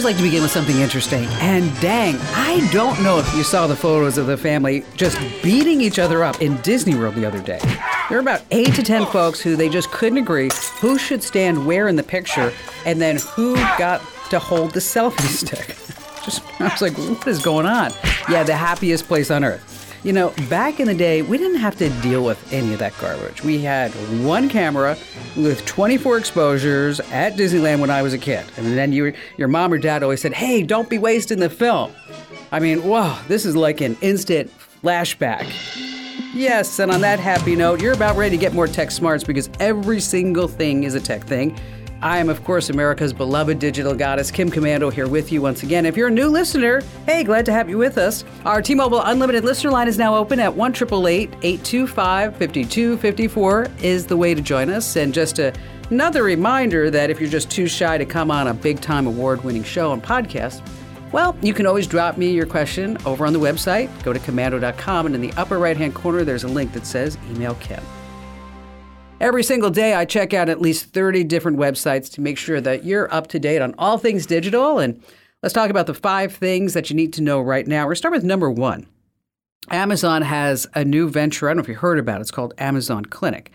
Always like to begin with something interesting. And dang, I don't know if you saw the photos of the family just beating each other up in Disney World the other day. There were about eight to ten folks who they just couldn't agree who should stand where in the picture and then who got to hold the selfie stick. Just, I was like, what is going on? Yeah, the happiest place on earth. You know, back in the day, we didn't have to deal with any of that garbage. We had one camera with 24 exposures at Disneyland when I was a kid. And then you, your mom or dad always said, hey, don't be wasting the film. I mean, wow, this is like an instant flashback. Yes, and on that happy note, you're about ready to get more tech smarts because every single thing is a tech thing. I am, of course, America's beloved digital goddess, Kim Komando, here with you once again. If you're a new listener, hey, glad to have you with us. Our T Mobile Unlimited listener line is now open at 1 825 5254 is the way to join us. And just a, another reminder that if you're just too shy to come on a big time award winning show and podcast, well, you can always drop me your question over on the website. Go to komando.com, and in the upper right hand corner, there's a link that says Email Kim. Every single day, I check out at least 30 different websites to make sure that you're up to date on all things digital. And let's talk about the five things that you need to know right now. We're going to start with number one. Amazon has a new venture. I don't know if you heard about it. It's called Amazon Clinic.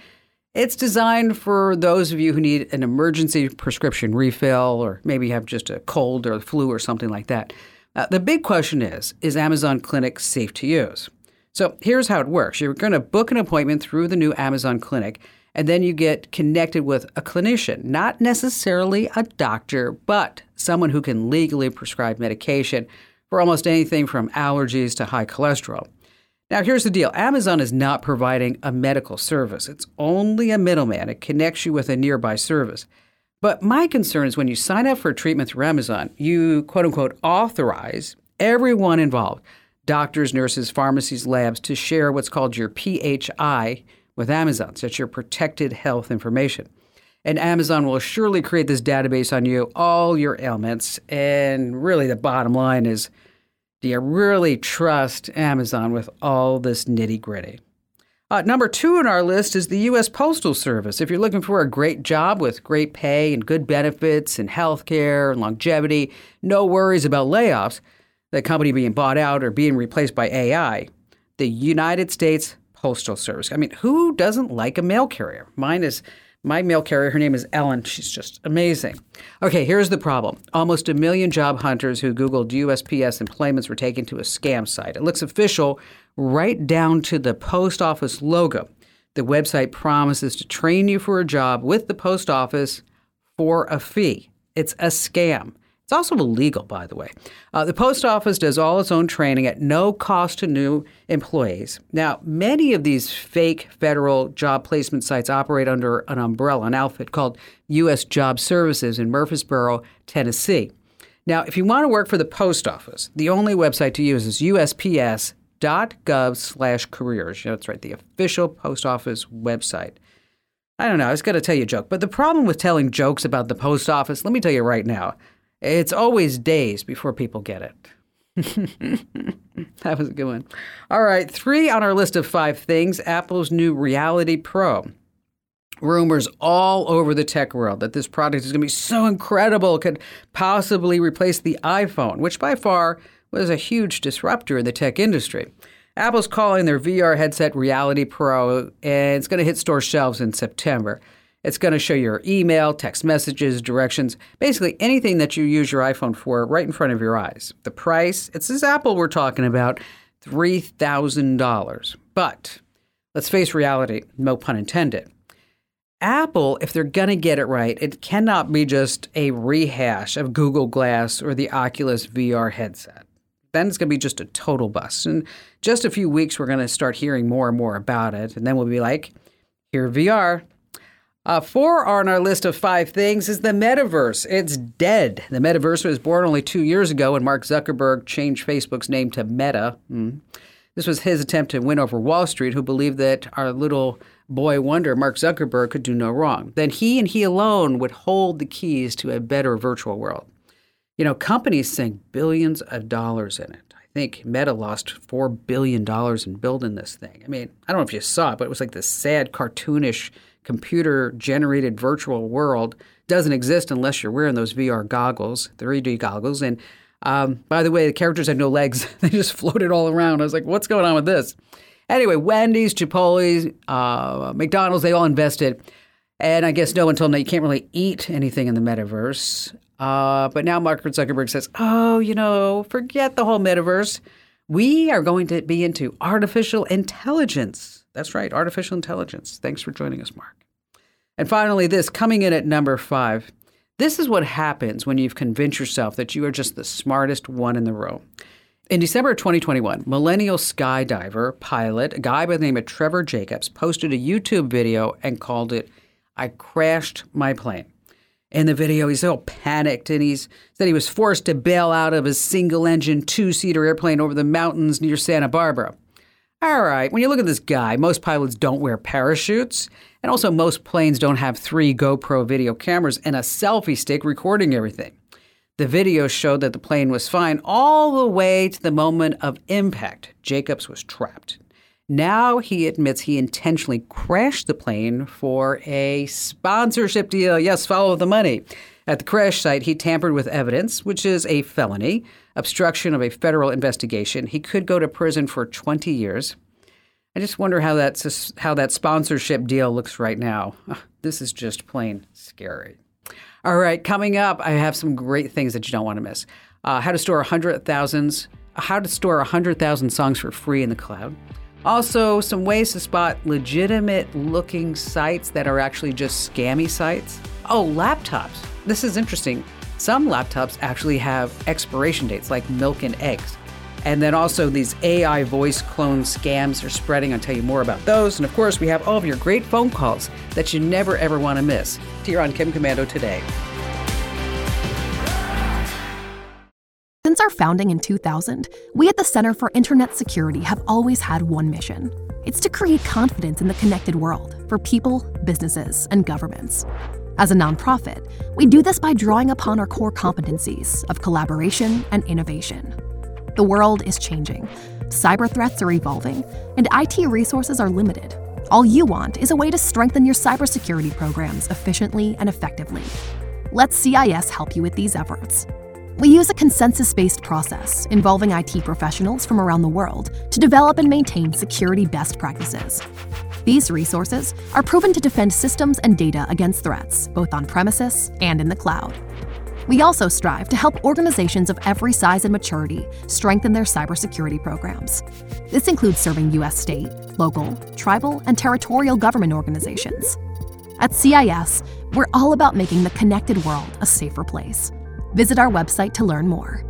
It's designed for those of you who need an emergency prescription refill or maybe have just a cold or flu or something like that. Uh, the big question is Is Amazon Clinic safe to use? So here's how it works you're going to book an appointment through the new Amazon Clinic and then you get connected with a clinician, not necessarily a doctor, but someone who can legally prescribe medication for almost anything from allergies to high cholesterol. Now, here's the deal Amazon is not providing a medical service, it's only a middleman. It connects you with a nearby service. But my concern is when you sign up for a treatment through Amazon, you quote unquote authorize everyone involved doctors, nurses, pharmacies, labs to share what's called your PHI with Amazon, such your protected health information. And Amazon will surely create this database on you, all your ailments. And really, the bottom line is do you really trust Amazon with all this nitty gritty? Uh, number two on our list is the U.S. Postal Service. If you're looking for a great job with great pay and good benefits and health care and longevity, no worries about layoffs, the company being bought out or being replaced by AI, the United States Postal Service. I mean, who doesn't like a mail carrier? Mine is my mail carrier. Her name is Ellen. She's just amazing. Okay, here's the problem. Almost a million job hunters who Googled USPS employments were taken to a scam site. It looks official right down to the post office logo. The website promises to train you for a job with the post office for a fee. It's a scam. It's also illegal, by the way. Uh, the post office does all its own training at no cost to new employees. Now, many of these fake federal job placement sites operate under an umbrella, an outfit called U.S. Job Services in Murfreesboro, Tennessee. Now, if you want to work for the post office, the only website to use is usps.gov slash careers. That's right, the official post office website. I don't know, I was going to tell you a joke, but the problem with telling jokes about the post office, let me tell you right now, it's always days before people get it. that was a good one. All right, three on our list of five things Apple's new Reality Pro. Rumors all over the tech world that this product is going to be so incredible, could possibly replace the iPhone, which by far was a huge disruptor in the tech industry. Apple's calling their VR headset Reality Pro, and it's going to hit store shelves in September. It's going to show your email, text messages, directions, basically anything that you use your iPhone for right in front of your eyes. The price, it's this Apple we're talking about, $3,000. But let's face reality, no pun intended. Apple, if they're going to get it right, it cannot be just a rehash of Google Glass or the Oculus VR headset. Then it's going to be just a total bust. And just a few weeks, we're going to start hearing more and more about it. And then we'll be like, here VR, Uh, four on our list of five things is the metaverse. It's dead. The metaverse was born only two years ago when Mark Zuckerberg changed Facebook's name to Meta. Mm. This was his attempt to win over Wall Street, who believed that our little boy wonder, Mark Zuckerberg, could do no wrong. Then he and he alone would hold the keys to a better virtual world. You know, companies sink billions of dollars in it. I think Meta lost $4 billion in building this thing. I mean, I don't know if you saw it, but it was like this sad, cartoonish computer generated virtual world doesn't exist unless you're wearing those VR goggles, 3D goggles. And um, by the way, the characters had no legs; they just floated all around. I was like, "What's going on with this?" Anyway, Wendy's, Chipotle, uh, McDonald's, they all invested. And I guess no one told them you can't really eat anything in the metaverse. Uh, but now Mark Zuckerberg says, oh, you know, forget the whole metaverse. We are going to be into artificial intelligence. That's right, artificial intelligence. Thanks for joining us, Mark. And finally, this coming in at number five. This is what happens when you've convinced yourself that you are just the smartest one in the room. In December of 2021, millennial skydiver pilot, a guy by the name of Trevor Jacobs, posted a YouTube video and called it, I crashed my plane. In the video, he's all panicked and he said he was forced to bail out of his single engine, two seater airplane over the mountains near Santa Barbara. All right, when you look at this guy, most pilots don't wear parachutes, and also most planes don't have three GoPro video cameras and a selfie stick recording everything. The video showed that the plane was fine all the way to the moment of impact. Jacobs was trapped. Now he admits he intentionally crashed the plane for a sponsorship deal. Yes, follow the money. At the crash site, he tampered with evidence, which is a felony, obstruction of a federal investigation. He could go to prison for 20 years. I just wonder how that's how that sponsorship deal looks right now. This is just plain scary. All right, coming up, I have some great things that you don't want to miss. Uh, how to store hundred thousands, how to store hundred thousand songs for free in the cloud. Also, some ways to spot legitimate looking sites that are actually just scammy sites. Oh, laptops. This is interesting. Some laptops actually have expiration dates, like milk and eggs. And then also these AI voice clone scams are spreading. I'll tell you more about those. And of course, we have all of your great phone calls that you never ever want to miss. Here on Kim Komando today. Since our founding in 2000, we at the Center for Internet Security have always had one mission. It's to create confidence in the connected world for people, businesses, and governments. As a nonprofit, we do this by drawing upon our core competencies of collaboration and innovation. The world is changing, cyber threats are evolving, and IT resources are limited. All you want is a way to strengthen your cybersecurity programs efficiently and effectively. Let CIS help you with these efforts. We use a consensus based process involving IT professionals from around the world to develop and maintain security best practices. These resources are proven to defend systems and data against threats, both on premises and in the cloud. We also strive to help organizations of every size and maturity strengthen their cybersecurity programs. This includes serving U.S. state, local, tribal, and territorial government organizations. At CIS, we're all about making the connected world a safer place. Visit our website to learn more.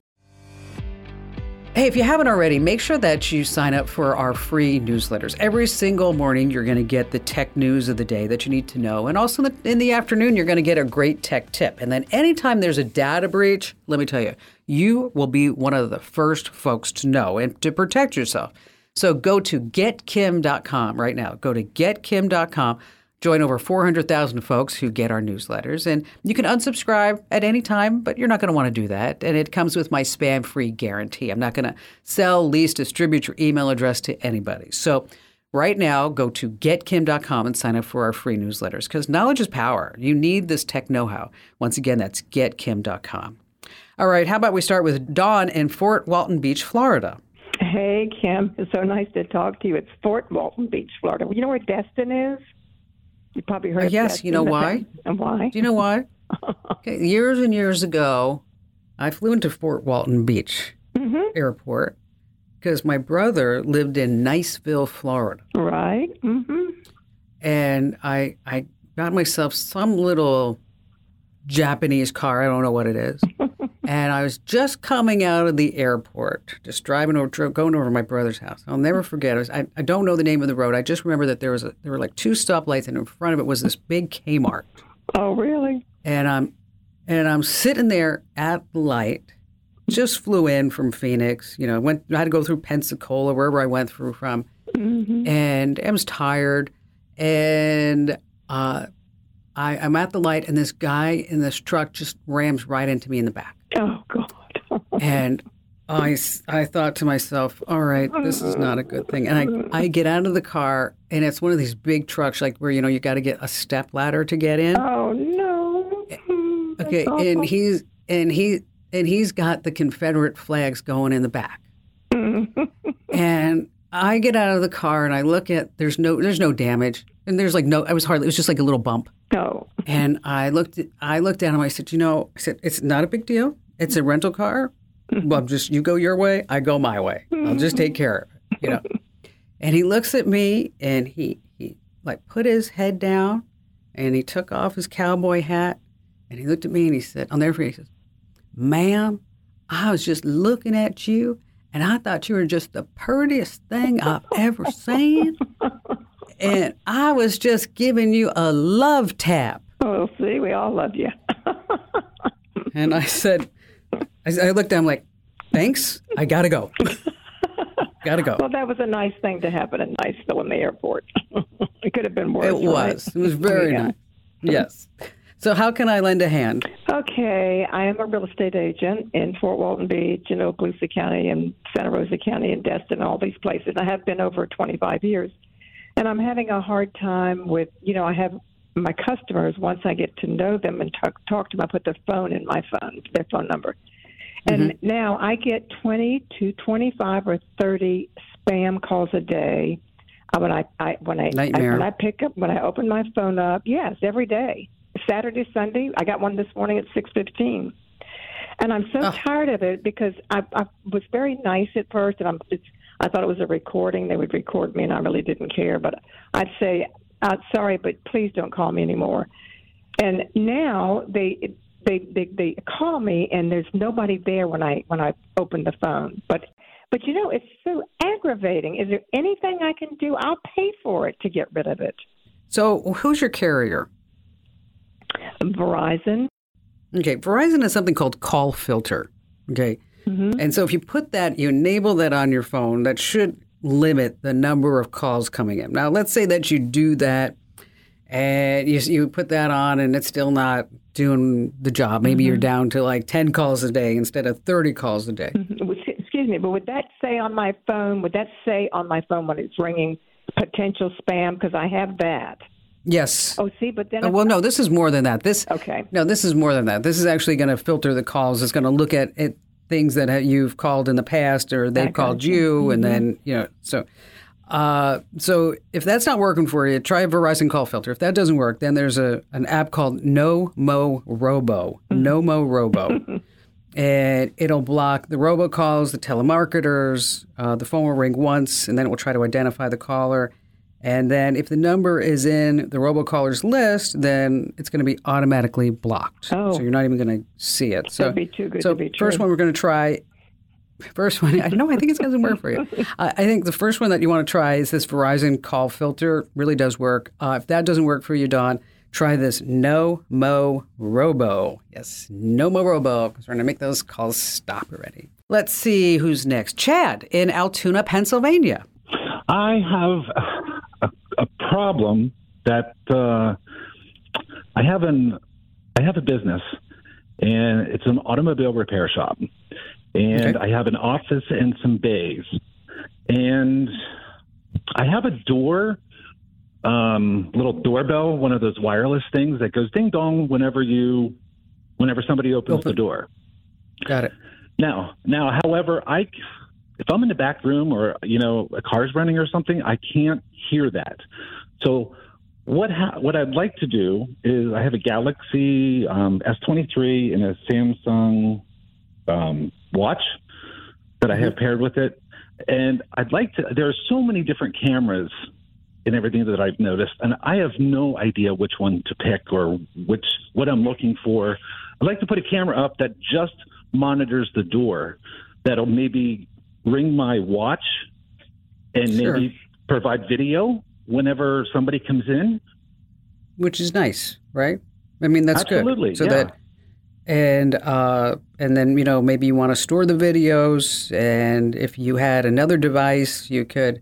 Hey, if you haven't already, make sure that you sign up for our free newsletters. Every single morning, you're going to get the tech news of the day that you need to know. And also in the, afternoon, you're going to get a great tech tip. And then anytime there's a data breach, let me tell you, you will be one of the first folks to know and to protect yourself. So go to getkim.com right now. Go to getkim.com join over 400,000 folks who get our newsletters. And you can unsubscribe at any time, but you're not going to want to do that. And it comes with my spam free guarantee. I'm not going to sell, lease, distribute your email address to anybody. So right now, go to getkim.com and sign up for our free newsletters because knowledge is power. You need this tech know how. Once again, that's getkim.com. All right, how about we start with Dawn in Fort Walton Beach, Florida? Hey, Kim. It's so nice to talk to you. It's Fort Walton Beach, Florida. You know where Destin is? You probably heard. Uh, yes, you know why? And why? Do you know why? okay, years and years ago, I flew into Fort Walton Beach mm-hmm. Airport because my brother lived in Niceville, Florida. Right. Mm-hmm. And I I got myself some little Japanese car. I don't know what it is. and I was just coming out of the airport, just driving over, going over to my brother's house. I'll never forget. I, was, I, I don't know the name of the road. I just remember that there was a, there were like two stoplights, and in front of it was this big Kmart. Oh, really? And I'm and I'm sitting there at the light. Just flew in from Phoenix. You know, went I had to go through Pensacola, wherever I went through from, and I was tired. And uh, I, I'm at the light, and this guy in this truck just rams right into me in the back. Oh, God. And I, I thought to myself, all right, this is not a good thing. And I, I get out of the car, and it's one of these big trucks, like where, you know, you got to get a step ladder to get in. oh, no. Eh, That's Okay, awful. and he's and he and he's got the Confederate flags going in the back. Mm. and I get out of the car and I look at there's no there's no damage and there's like no I was hardly it was just like a little bump. No. And I looked at, I looked at him I said, "You know, I said it's not a big deal. It's a rental car. Well, I'm just you go your way, I go my way. I'll just take care of it, you know." And he looks at me and he he like put his head down and he took off his cowboy hat and he looked at me and he said, I'll never forget, he says, Ma'am, I was just looking at you and I thought you were just the prettiest thing I've ever seen. And I was just giving you a love tap. Oh, see, we all love you. And I said, I, I looked at him like, thanks, I gotta go. gotta go. well, that was a nice thing to happen in Niceville in the airport. it could have been worse. It right? was. It was very Yeah. nice. Yes. So how can I lend a hand? Okay, I am a real estate agent in Fort Walton Beach and Okaloosa County and Santa Rosa County and Destin, all these places. I have been over 25 years. And I'm having a hard time with, you know, I have my customers, once I get to know them and talk, talk to them, I put their phone in my phone, their phone number. And now I get 20 to 25 or 30 spam calls a day. Uh, when I, I when I, I when I pick up when I open my phone up, yes, every day. Saturday, Sunday. I got one this morning at six fifteen, and I'm so tired of it because I, I was very nice at first, and I'm. It's, I thought it was a recording; they would record me, and I really didn't care. But I'd say, uh, "Sorry, but please don't call me anymore." And now they they they they call me, and there's nobody there when I when I open the phone. But but you know, it's so aggravating. Is there anything I can do? I'll pay for it to get rid of it. So who's your carrier? Verizon. Okay, Verizon has something called call filter. Okay. Mm-hmm. And so if you put that, you enable that on your phone, that should limit the number of calls coming in. Now, let's say that you do that and you, you put that on and it's still not doing the job. Maybe you're mm-hmm. down to like 10 calls a day instead of 30 calls a day. Mm-hmm. Excuse me, but would that say on my phone? Would that say on my phone when it's ringing potential spam? Because I have that. Yes. Oh, see, but then Uh, well, no, this is more than that. This Okay. No, this is more than that. This is actually going to filter the calls. It's going to look at it, things that ha- you've called in the past or they've called you, and then you know. So, uh, so if that's not working for you, try a Verizon Call Filter. If that doesn't work, then there's a an app called Nomorobo. No Mo Robo. And it'll block the robocalls, the telemarketers. Uh, the phone will ring once, and then it will try to identify the caller. And then if the number is in the robocaller's list, then it's going to be automatically blocked. Oh. So you're not even going to see it. So That'd be too good so to be first one we're going to try. First one, I know I think it's going to work for you. I I think the first one that you want to try is this Verizon call filter. Really does work. Uh, if that doesn't work for you, Dawn, try this No Mo Robo. Yes, Nomorobo, because we're going to make those calls stop already. Let's see who's next. Chad in Altoona, Pennsylvania. I have a, a problem that uh, I have an I have a business, and it's an automobile repair shop, and Okay. I have an office and some bays, and I have a door, um, little doorbell, one of those wireless things that goes ding dong whenever you, whenever somebody opens Open. the door. Got it. Now, now, however, I if I'm in the back room or you know a car's running or something, I can't hear that. So what ha- what I'd like to do is I have a Galaxy um, S23 and a Samsung um, watch that I have paired with it, and I'd like to. There are so many different cameras and everything that I've noticed, and I have no idea which one to pick or which what I'm looking for. I'd like to put a camera up that just monitors the door that'll maybe ring my watch and Sure. maybe provide video whenever somebody comes in. which is nice, right? I mean, that's Absolutely, good. So yeah. that and uh, and then you know maybe you want to store the videos, and if you had another device, you could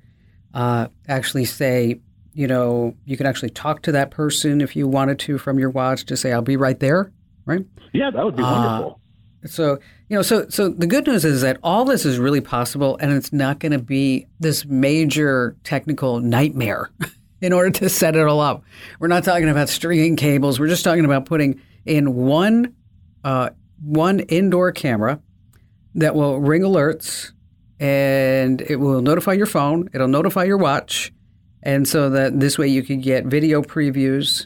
uh, actually say, you know, you can actually talk to that person if you wanted to from your watch to say, "I'll be right there," right? Yeah, that would be Uh, wonderful. So you know, so so the good news is that all this is really possible, and it's not going to be this major technical nightmare in order to set it all up. We're not talking about stringing cables. We're just talking about putting in one uh, one indoor camera that will ring alerts, and it will notify your phone. It'll notify your watch, and so that this way you can get video previews.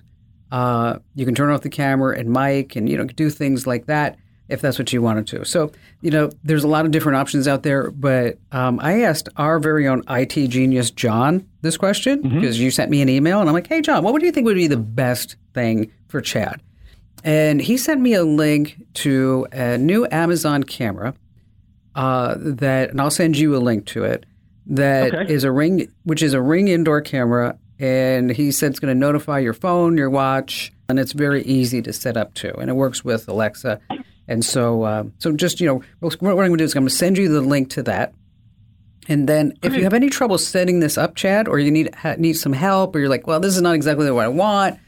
Uh, you can turn off the camera and mic, and you know do things like that if that's what you wanted to. So, you know, there's a lot of different options out there, but um, I asked our very own IT genius, John, this question because you sent me an email and I'm like, hey, John, what would you think would be the best thing for Chad? And he sent me a link to a new Amazon camera uh, that, and I'll send you a link to it, That is Okay. a ring, which is a ring indoor camera. And he said it's going to notify your phone, your watch, and it's very easy to set up too. And it works with Alexa. And so, uh, so just you know, what I'm going to do is I'm going to send you the link to that. And then, if you have any trouble setting this up, Chad, or you need need some help, or you're like, well, this is not exactly what I want,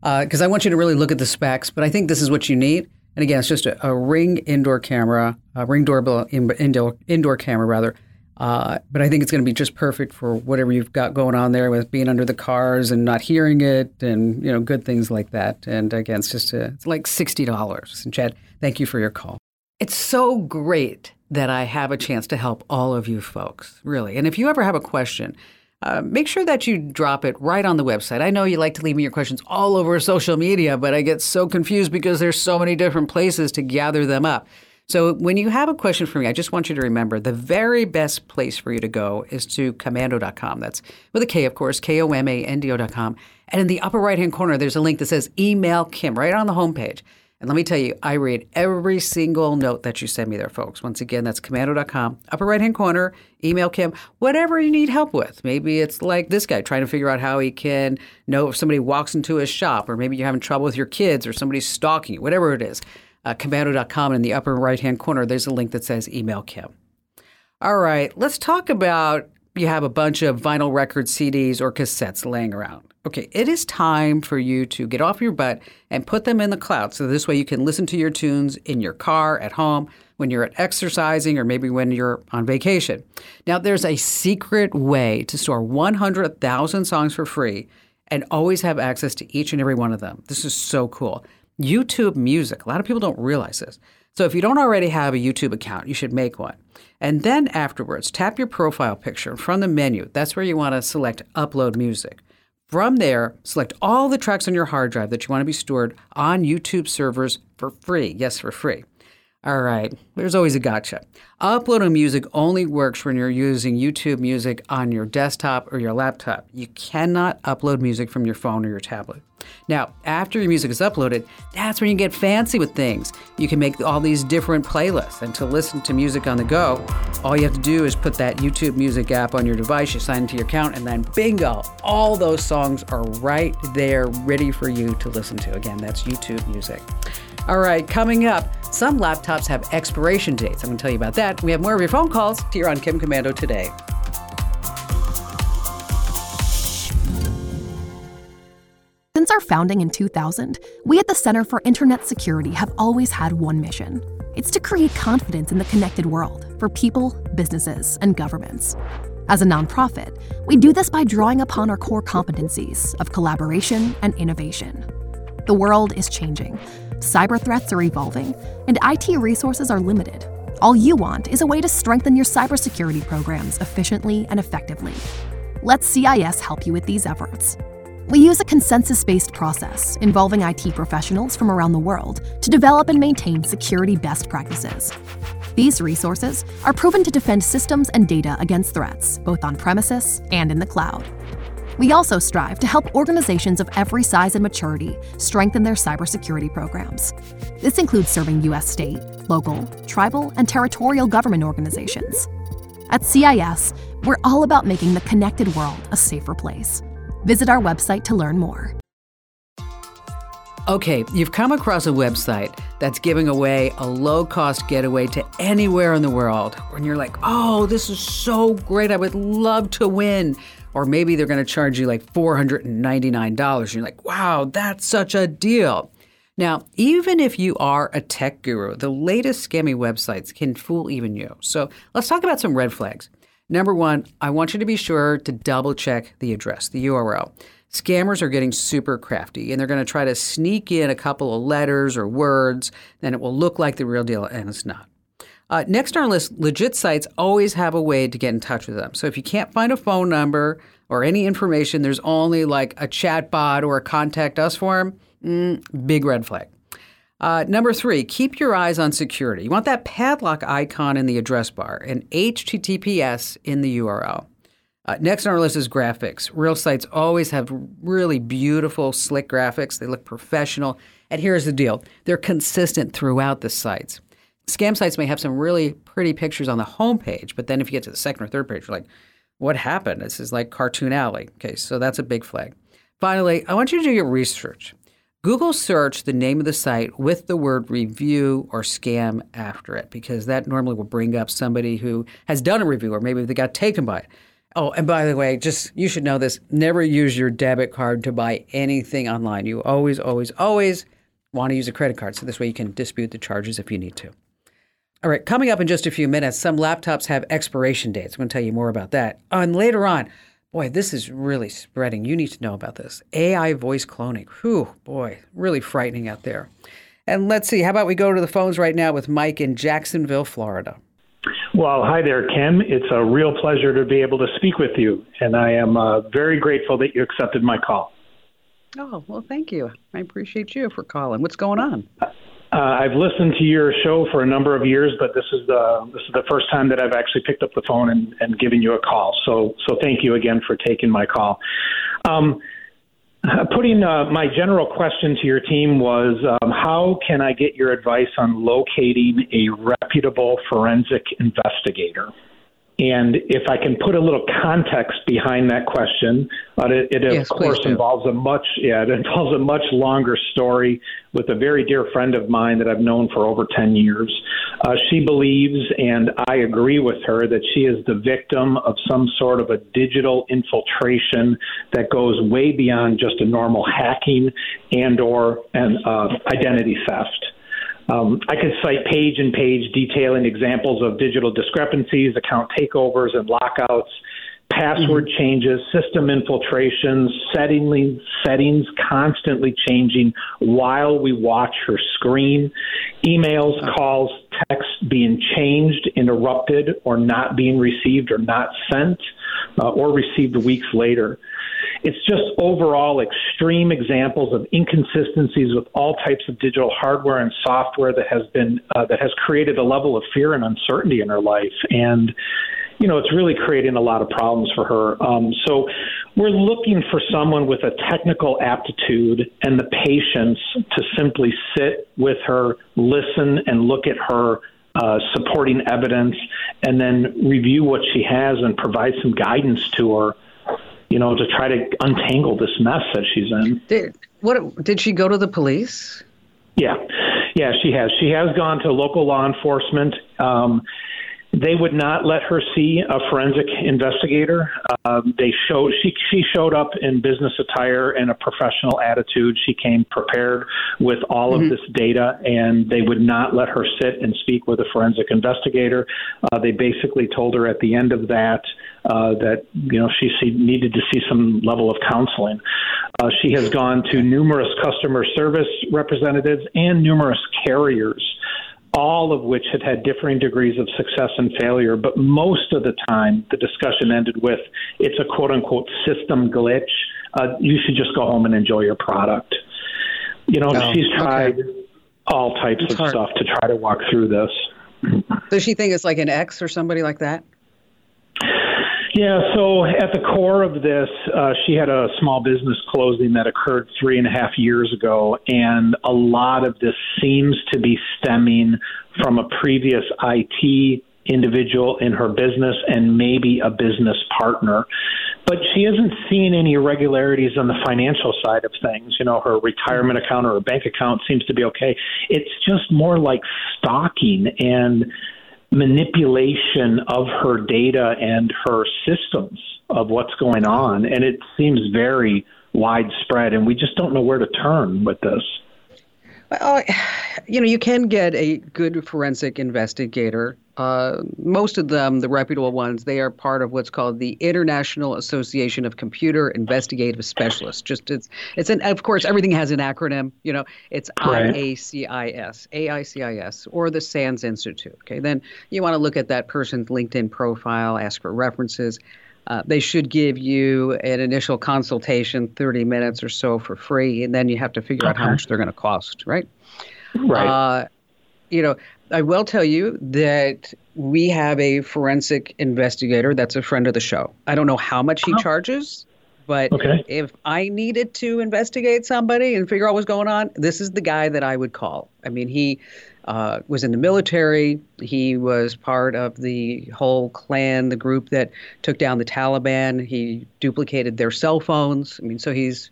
because I want you to really look at the specs, but I think this is what you need. And again, it's just a, a ring indoor camera, a ring doorbell in, indoor indoor camera rather. Uh, but I think it's going to be just perfect for whatever you've got going on there with being under the cars and not hearing it, and you know, good things like that. And again, it's just a, it's like sixty dollars. And Chad, thank you for your call. It's so great that I have a chance to help all of you folks, really. And if you ever have a question, uh, make sure that you drop it right on the website. I know you like to leave me your questions all over social media, but I get so confused because there's so many different places to gather them up. So when you have a question for me, I just want you to remember the very best place for you to go is to komando.com. That's with a K, of course, K O M A N D O.com. And in the upper right hand corner, there's a link that says email Kim right on the homepage. And let me tell you, I read every single note that you send me there, folks. Once again, that's komando.com. Upper right hand corner, email Kim, whatever you need help with. Maybe it's like this guy trying to figure out how he can know if somebody walks into his shop, or maybe you're having trouble with your kids, or somebody's stalking you, whatever it is. Uh, komando.com in the upper right hand corner, there's a link that says email Kim. All right, let's talk about you have a bunch of vinyl record CDs or cassettes laying around. Okay, it is time for you to get off your butt and put them in the cloud so this way you can listen to your tunes in your car, at home, when you're exercising, or maybe when you're on vacation. Now, there's a secret way to store 100,000 songs for free and always have access to each and every one of them. This is so cool. YouTube Music. A lot of people don't realize this. So if you don't already have a YouTube account, you should make one. And then afterwards, tap your profile picture from the menu. That's where you want to select Upload Music. From there, select all the tracks on your hard drive that you want to be stored on YouTube servers for free. Yes, for free. All right, there's always a gotcha. Uploading music only works when you're using YouTube Music on your desktop or your laptop. You cannot upload music from your phone or your tablet. Now, after your music is uploaded, that's when you get fancy with things. You can make all these different playlists, and to listen to music on the go, all you have to do is put that YouTube Music app on your device, you sign into your account, and then bingo, all those songs are right there ready for you to listen to. Again, that's YouTube Music. All right, coming up, some laptops have expiration dates. I'm going to tell you about that. We have more of your phone calls here on Kim Komando today. Since our founding in 2000, we at the Center for Internet Security have always had one mission it's to create confidence in the connected world for people, businesses, and governments. As a nonprofit, we do this by drawing upon our core competencies of collaboration and innovation. The world is changing, cyber threats are evolving, and IT resources are limited. All you want is a way to strengthen your cybersecurity programs efficiently and effectively. Let CIS help you with these efforts. We use a consensus based process involving IT professionals from around the world to develop and maintain security best practices. These resources are proven to defend systems and data against threats, both on premises and in the cloud. We also strive to help organizations of every size and maturity strengthen their cybersecurity programs. This includes serving U.S. state, local, tribal, and territorial government organizations. At CIS, we're all about making the connected world a safer place. Visit our website to learn more. Okay, you've come across a website that's giving away a low cost getaway to anywhere in the world. And you're like, oh, this is so great. I would love to win. Or maybe they're going to charge you like $499. And you're like, wow, that's such a deal. Now, even if you are a tech guru, the latest scammy websites can fool even you. So let's talk about some red flags. Number one, I want you to be sure to double check the address, the URL. Scammers are getting super crafty and they're going to try to sneak in a couple of letters or words, then it will look like the real deal, and it's not. Uh, next on our list, legit sites always have a way to get in touch with them. So if you can't find a phone number or any information, there's only like a chat bot or a contact us form, mm, big red flag. Uh, number three, keep your eyes on security. You want that padlock icon in the address bar and HTTPS in the URL. Uh, next on our list is graphics. Real sites always have really beautiful, slick graphics. They look professional. And here's the deal they're consistent throughout the sites. Scam sites may have some really pretty pictures on the homepage, but then if you get to the second or third page, you're like, what happened? This is like Cartoon Alley. Okay, so that's a big flag. Finally, I want you to do your research. Google search the name of the site with the word review or scam after it because that normally will bring up somebody who has done a review or maybe they got taken by it. Oh, and by the way, just you should know this never use your debit card to buy anything online. You always, always, always want to use a credit card. So this way you can dispute the charges if you need to. All right, coming up in just a few minutes, some laptops have expiration dates. I'm going to tell you more about that. And later on, boy, this is really spreading. You need to know about this. AI voice cloning. Whew, boy, really frightening out there. And let's see, how about we go to the phones right now with Mike in Jacksonville, Florida. Well, hi there, Kim. It's a real pleasure to be able to speak with you, and I am uh, very grateful that you accepted my call. Oh, well, thank you. I appreciate you for calling. What's going on? Uh, I've listened to your show for a number of years, but this is the this is the first time that I've actually picked up the phone and, and given you a call. So so thank you again for taking my call. Um, uh, putting uh, my general question to your team was um, how can I get your advice on locating a reputable forensic investigator? And if I can put a little context behind that question, but it, it yes, of course involves a much yeah it involves a much longer story with a very dear friend of mine that I've known for over ten years. Uh, she believes, and I agree with her, that she is the victim of some sort of a digital infiltration that goes way beyond just a normal hacking and or an uh, identity theft. Um, I could cite page and page detailing examples of digital discrepancies, account takeovers, and lockouts, password mm-hmm. changes, system infiltrations, setting, settings constantly changing while we watch her screen, emails, calls, texts being changed, interrupted, or not being received or not sent, uh, or received weeks later. It's just overall extreme examples of inconsistencies with all types of digital hardware and software that has been uh, that has created a level of fear and uncertainty in her life and you know, it's really creating a lot of problems for her. Um, so we're looking for someone with a technical aptitude and the patience to simply sit with her, listen, and look at her uh, supporting evidence, and then review what she has and provide some guidance to her you know, to try to untangle this mess that she's in. Did, what did she go to the police? Yeah, yeah, she has. She has gone to local law enforcement. Um, they would not let her see a forensic investigator. Um, they showed she she showed up in business attire and a professional attitude. She came prepared with all mm-hmm. of this data, and they would not let her sit and speak with a forensic investigator. Uh, they basically told her at the end of that uh, that you know she see, needed to see some level of counseling. Uh, she has gone to numerous customer service representatives and numerous carriers all of which had had differing degrees of success and failure. But most of the time, the discussion ended with it's a quote unquote system glitch. Uh, you should just go home and enjoy your product. You know, oh, she's tried okay. all types it's of hard. stuff to try to walk through this. Does she think it's like an ex or somebody like that? Yeah, so at the core of this, uh, she had a small business closing that occurred three and a half years ago, and a lot of this seems to be stemming from a previous IT individual in her business and maybe a business partner. But she isn't seeing any irregularities on the financial side of things. You know, her retirement account or her bank account seems to be okay. It's just more like stalking and manipulation of her data and her systems of what's going on. And it seems very widespread, and we just don't know where to turn with this. Well, you know, you can get a good forensic investigator. Uh, most of them, the reputable ones, they are part of what's called the International Association of Computer Investigative Specialists. Just it's it's an of course everything has an acronym. You know, it's right. IACIS, AICIS, or the SANS Institute. Okay, then you want to look at that person's LinkedIn profile, ask for references. Uh, they should give you an initial consultation, 30 minutes or so for free, and then you have to figure okay. out how much they're going to cost, right? Right. Uh, you know, I will tell you that we have a forensic investigator that's a friend of the show. I don't know how much he oh. charges, but okay. if I needed to investigate somebody and figure out what's going on, this is the guy that I would call. I mean, he uh, was in the military. He was part of the whole clan, the group that took down the Taliban. He duplicated their cell phones. I mean, so he's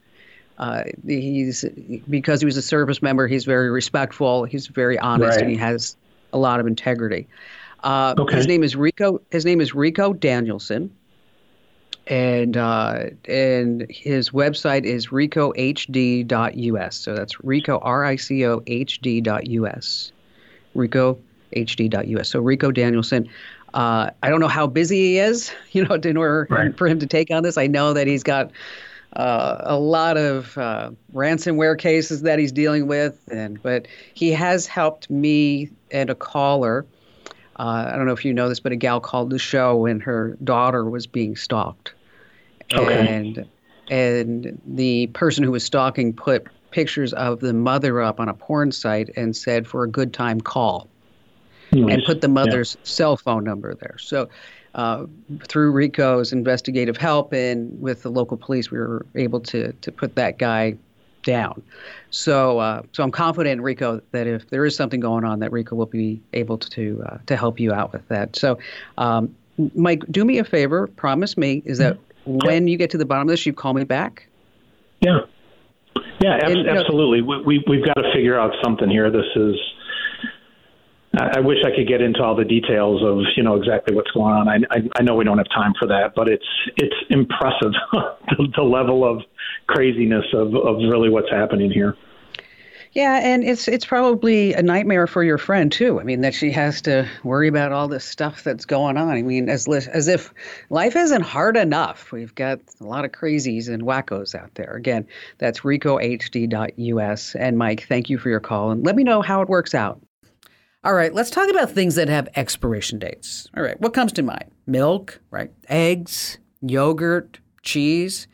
uh, he's because he was a service member. He's very respectful. He's very honest, right. and he has a lot of integrity. Uh, okay. His name is Rico. His name is Rico Danielson, and uh, and his website is ricohd.us. So that's Rico R I C O H D.us. RicoHD.us. So Rico Danielson. Uh, I don't know how busy he is, you know, in order right. for him to take on this. I know that he's got uh, a lot of uh, ransomware cases that he's dealing with, and but he has helped me and a caller. Uh, I don't know if you know this, but a gal called the show when her daughter was being stalked, okay. and and the person who was stalking put pictures of the mother up on a porn site and said for a good time call and put the mother's yeah. cell phone number there. So uh, through Rico's investigative help and with the local police, we were able to to put that guy down. So uh, so I'm confident, Rico, that if there is something going on, that Rico will be able to uh, to help you out with that. So, um, Mike, do me a favor. Promise me is that mm-hmm. when you get to the bottom of this, you call me back. Yeah. Yeah, ab- and, absolutely. Know, we, we, we've got to figure out something here. This is. I wish I could get into all the details of you know exactly what's going on. I, I, I know we don't have time for that, but it's it's impressive the, the level of craziness of, of really what's happening here. Yeah, and it's it's probably a nightmare for your friend too. I mean, that she has to worry about all this stuff that's going on. I mean, as as if life isn't hard enough. We've got a lot of crazies and wackos out there. Again, that's ricohd.us. And Mike, thank you for your call, and let me know how it works out. All right, let's talk about things that have expiration dates. All right, what comes to mind? Milk, right? Eggs, yogurt, cheese.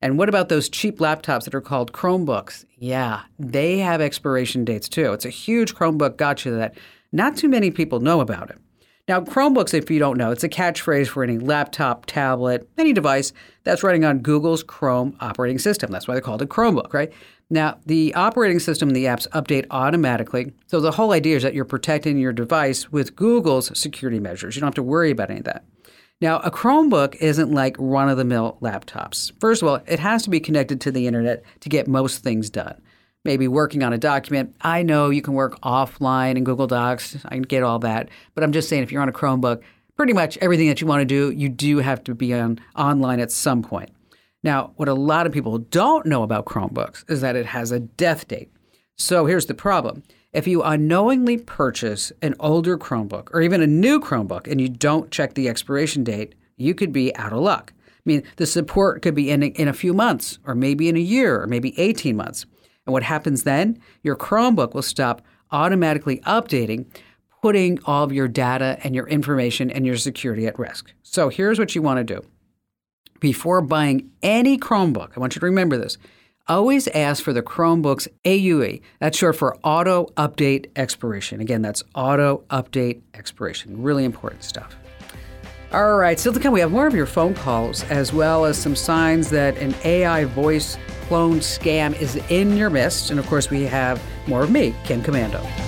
And what about those cheap laptops that are called Chromebooks? Yeah, they have expiration dates too. It's a huge Chromebook gotcha that not too many people know about it. Now, Chromebooks, if you don't know, it's a catchphrase for any laptop, tablet, any device that's running on Google's Chrome operating system. That's why they're called a Chromebook, right? Now, the operating system and the apps update automatically. So the whole idea is that you're protecting your device with Google's security measures. You don't have to worry about any of that. Now, a Chromebook isn't like run of the mill laptops. First of all, it has to be connected to the internet to get most things done. Maybe working on a document. I know you can work offline in Google Docs. I get all that. But I'm just saying, if you're on a Chromebook, pretty much everything that you want to do, you do have to be on online at some point. Now, what a lot of people don't know about Chromebooks is that it has a death date. So here's the problem if you unknowingly purchase an older Chromebook or even a new Chromebook and you don't check the expiration date, you could be out of luck. I mean, the support could be in in a few months or maybe in a year or maybe 18 months. And what happens then? Your Chromebook will stop automatically updating, putting all of your data and your information and your security at risk. So here's what you want to do. Before buying any Chromebook, I want you to remember this always ask for the Chromebook's AUE. That's short for Auto Update Expiration. Again, that's Auto Update Expiration. Really important stuff. All right, still to come, we have more of your phone calls as well as some signs that an AI voice clone scam is in your midst. And of course, we have more of me, Kim Komando.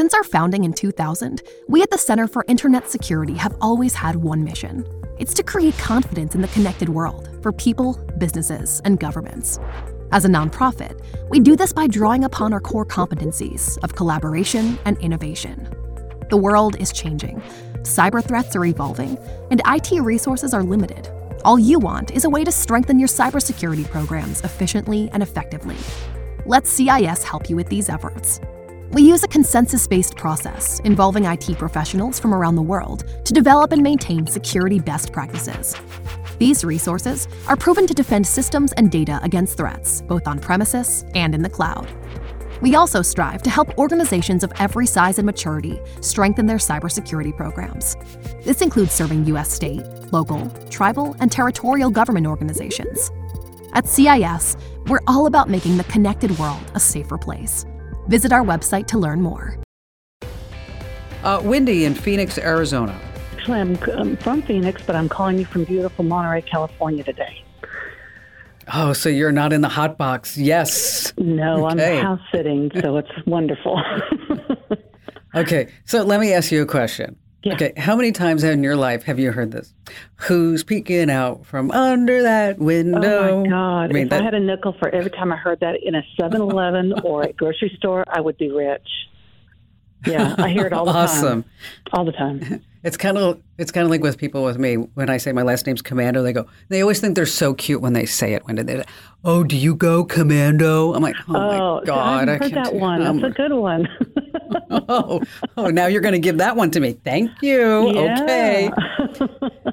Since our founding in 2000, we at the Center for Internet Security have always had one mission. It's to create confidence in the connected world for people, businesses, and governments. As a nonprofit, we do this by drawing upon our core competencies of collaboration and innovation. The world is changing, cyber threats are evolving, and IT resources are limited. All you want is a way to strengthen your cybersecurity programs efficiently and effectively. Let CIS help you with these efforts. We use a consensus based process involving IT professionals from around the world to develop and maintain security best practices. These resources are proven to defend systems and data against threats, both on premises and in the cloud. We also strive to help organizations of every size and maturity strengthen their cybersecurity programs. This includes serving U.S. state, local, tribal, and territorial government organizations. At CIS, we're all about making the connected world a safer place. Visit our website to learn more. Uh, Wendy in Phoenix, Arizona. Actually, I'm, I'm from Phoenix, but I'm calling you from beautiful Monterey, California today. Oh, so you're not in the hot box? Yes. No, Okay. I'm house sitting, so it's wonderful. Okay, so let me ask you a question. Yeah. Okay, how many times in your life have you heard this? Who's peeking out from under that window? Oh my God! I mean, if that- I had a nickel for every time I heard that in a 7-Eleven or a grocery store, I would be rich. Yeah, I hear it all the Awesome. time. Awesome, all the time. It's kind of it's kind of like with people with me when I say my last name's Komando. They go. They always think they're so cute when they say it. When they, oh, do you go Commando? I'm like, oh, Oh, my god, I I haven't heard can't that one. um, That's a good one. Oh, oh, now you're going to give that one to me. Thank you. Yeah. Okay.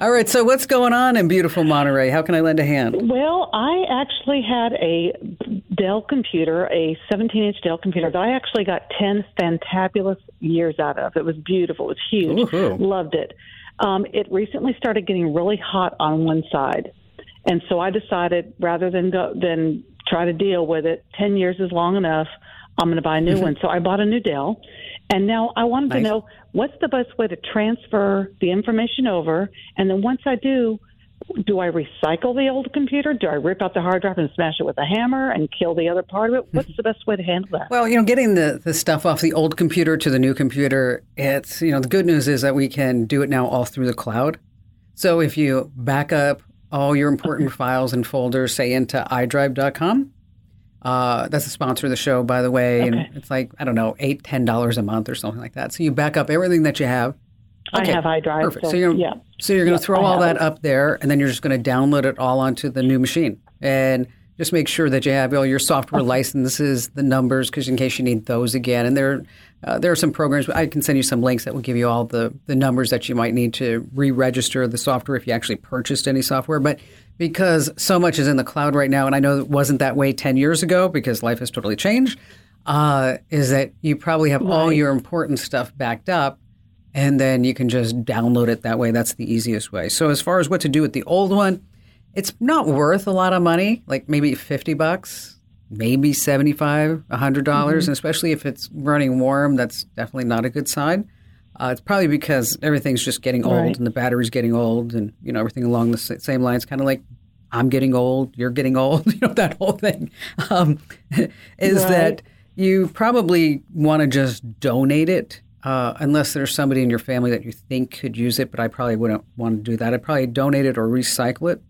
All right. So what's going on in beautiful Monterey? How can I lend a hand? Well, I actually had a Dell computer, a 17 inch Dell computer that I actually got 10 fantabulous years out of. It was beautiful, it was huge, Woohoo. loved it. Um, it recently started getting really hot on one side. And so I decided rather than go, than try to deal with it, 10 years is long enough. I'm going to buy a new mm-hmm. one. So I bought a new Dell. And now I wanted to know what's the best way to transfer the information over. And then once I do, do I recycle the old computer? Do I rip out the hard drive and smash it with a hammer and kill the other part of it? What's mm-hmm. the best way to handle that? Well, you know, getting the, the stuff off the old computer to the new computer, it's, you know, the good news is that we can do it now all through the cloud. So if you back up all your important mm-hmm. files and folders, say into iDrive.com, uh, that's a sponsor of the show, by the way. Okay. And it's like, I don't know, eight, ten dollars a month or something like that. So you back up everything that you have. I have iDrive. Perfect. So, So, you're, yeah. so you're going Yeah, to throw I all that up there, and then you're just going to download it all onto the new machine. And just make sure that you have all your software licenses, the numbers, because in case you need those again. And there, uh, there are some programs. I can send you some links that will give you all the, the numbers that you might need to re-register the software if you actually purchased any software. But because so much is in the cloud right now, and I know it wasn't that way 10 years ago because life has totally changed, uh, is that you probably have all your important stuff backed up and then you can just download it that way. That's the easiest way. So as far as what to do with the old one, it's not worth a lot of money, like maybe 50 bucks, maybe 75, $100, dollars and especially if it's running warm, that's definitely not a good sign. Uh, it's probably because everything's just getting old Right. and the battery's getting old and, you know, everything along the same lines, kind of like I'm getting old, you're getting old, you know, that whole thing. Um, is Right. that you probably want to just donate it uh, unless there's somebody in your family that you think could use it, but I probably wouldn't want to do that. I'd probably donate it or recycle it.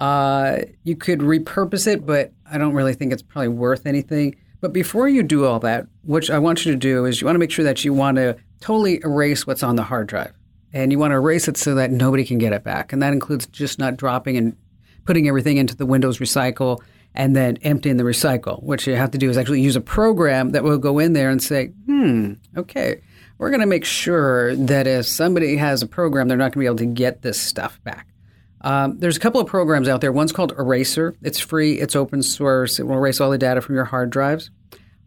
Uh, you could repurpose it, but I don't really think it's probably worth anything. But before you do all that, what I want you to do is you want to make sure that you want to totally erase what's on the hard drive. And you want to erase it so that nobody can get it back. And that includes just not dropping and putting everything into the Windows Recycle and then emptying the recycle. What you have to do is actually use a program that will go in there and say, hmm, okay, we're going to make sure that if somebody has a program, they're not going to be able to get this stuff back. Um, there's a couple of programs out there. One's called Eraser. It's free. It's open source. It will erase all the data from your hard drives.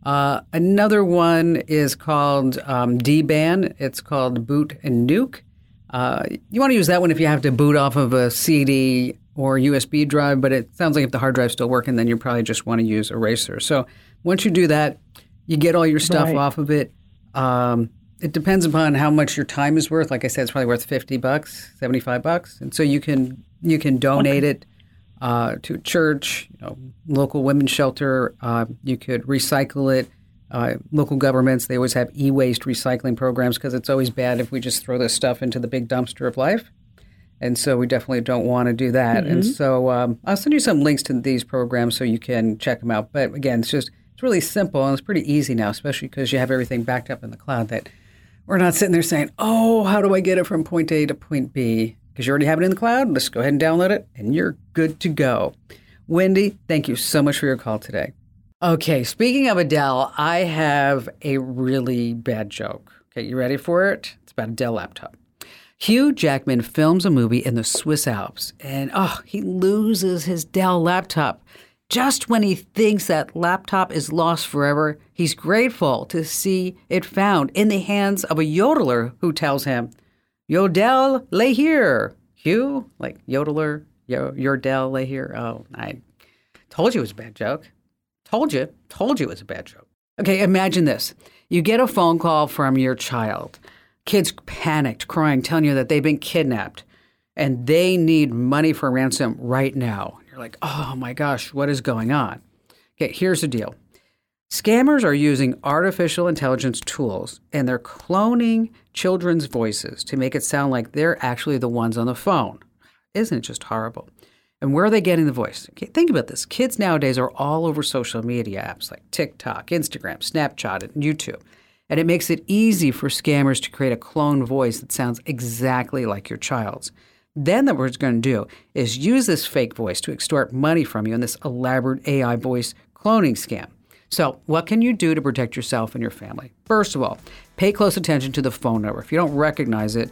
Uh, another one is called um, DBAN. It's called Boot and Nuke. Uh, you want to use that one if you have to boot off of a CD or USB drive, but it sounds like if the hard drive's still working, then you probably just want to use Eraser. So once you do that, you get all your stuff Right. off of it. Um, it depends upon how much your time is worth. Like I said, it's probably worth fifty bucks, seventy five bucks, and so you can you can donate it uh, to a church, you know, local women's shelter. Uh, you could recycle it. Uh, local governments they always have e-waste recycling programs because it's always bad if we just throw this stuff into the big dumpster of life. And so we definitely don't want to do that. And so um, I'll send you some links to these programs so you can check them out. But again, it's just it's really simple and it's pretty easy now, especially because you have everything backed up in the cloud. That we're not sitting there saying, "Oh, how do I get it from point A to point B?" Because you already have it in the cloud. Let's go ahead and download it, and you're good to go. Wendy, thank you so much for your call today. Okay, speaking of Adele, I have a really bad joke. Okay, you ready for it? It's about a Dell laptop. Hugh Jackman films a movie in the Swiss Alps, and oh, he loses his Dell laptop. Just when he thinks that laptop is lost forever, he's grateful to see it found in the hands of a yodeler who tells him, Yodel, lay here. Hugh, like yodeler, yo, Yordell, lay here. Oh, I told you it was a bad joke. Told you, told you it was a bad joke. Okay, imagine this. You get a phone call from your child. Kids panicked, crying, telling you that they've been kidnapped and they need money for ransom right now. You're like, oh my gosh, what is going on? Okay, here's the deal. Scammers are using artificial intelligence tools and they're cloning children's voices to make it sound like they're actually the ones on the phone. Isn't it just horrible? And where are they getting the voice? Okay, think about this. Kids nowadays are all over social media apps like TikTok, Instagram, Snapchat, and YouTube. And it makes it easy for scammers to create a clone voice that sounds exactly like your child's. Then what we're going to do is use this fake voice to extort money from you in this elaborate AI voice cloning scam. So, what can you do to protect yourself and your family? First of all, pay close attention to the phone number. If you don't recognize it,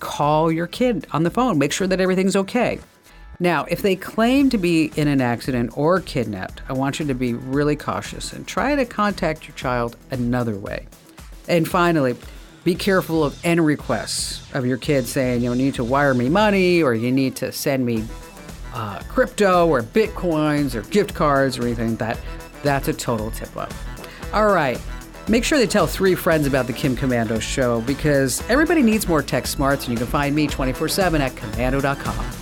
call your kid on the phone. Make sure that everything's okay. Now, if they claim to be in an accident or kidnapped, I want you to be really cautious and try to contact your child another way. And finally, be careful of any requests of your kids saying, you need to wire me money or you need to send me uh, crypto or bitcoins or gift cards or anything like that. That's a total tip off. All right. Make sure they tell three friends about the Kim Komando show because everybody needs more tech smarts, and you can find me 24 7 at komando.com.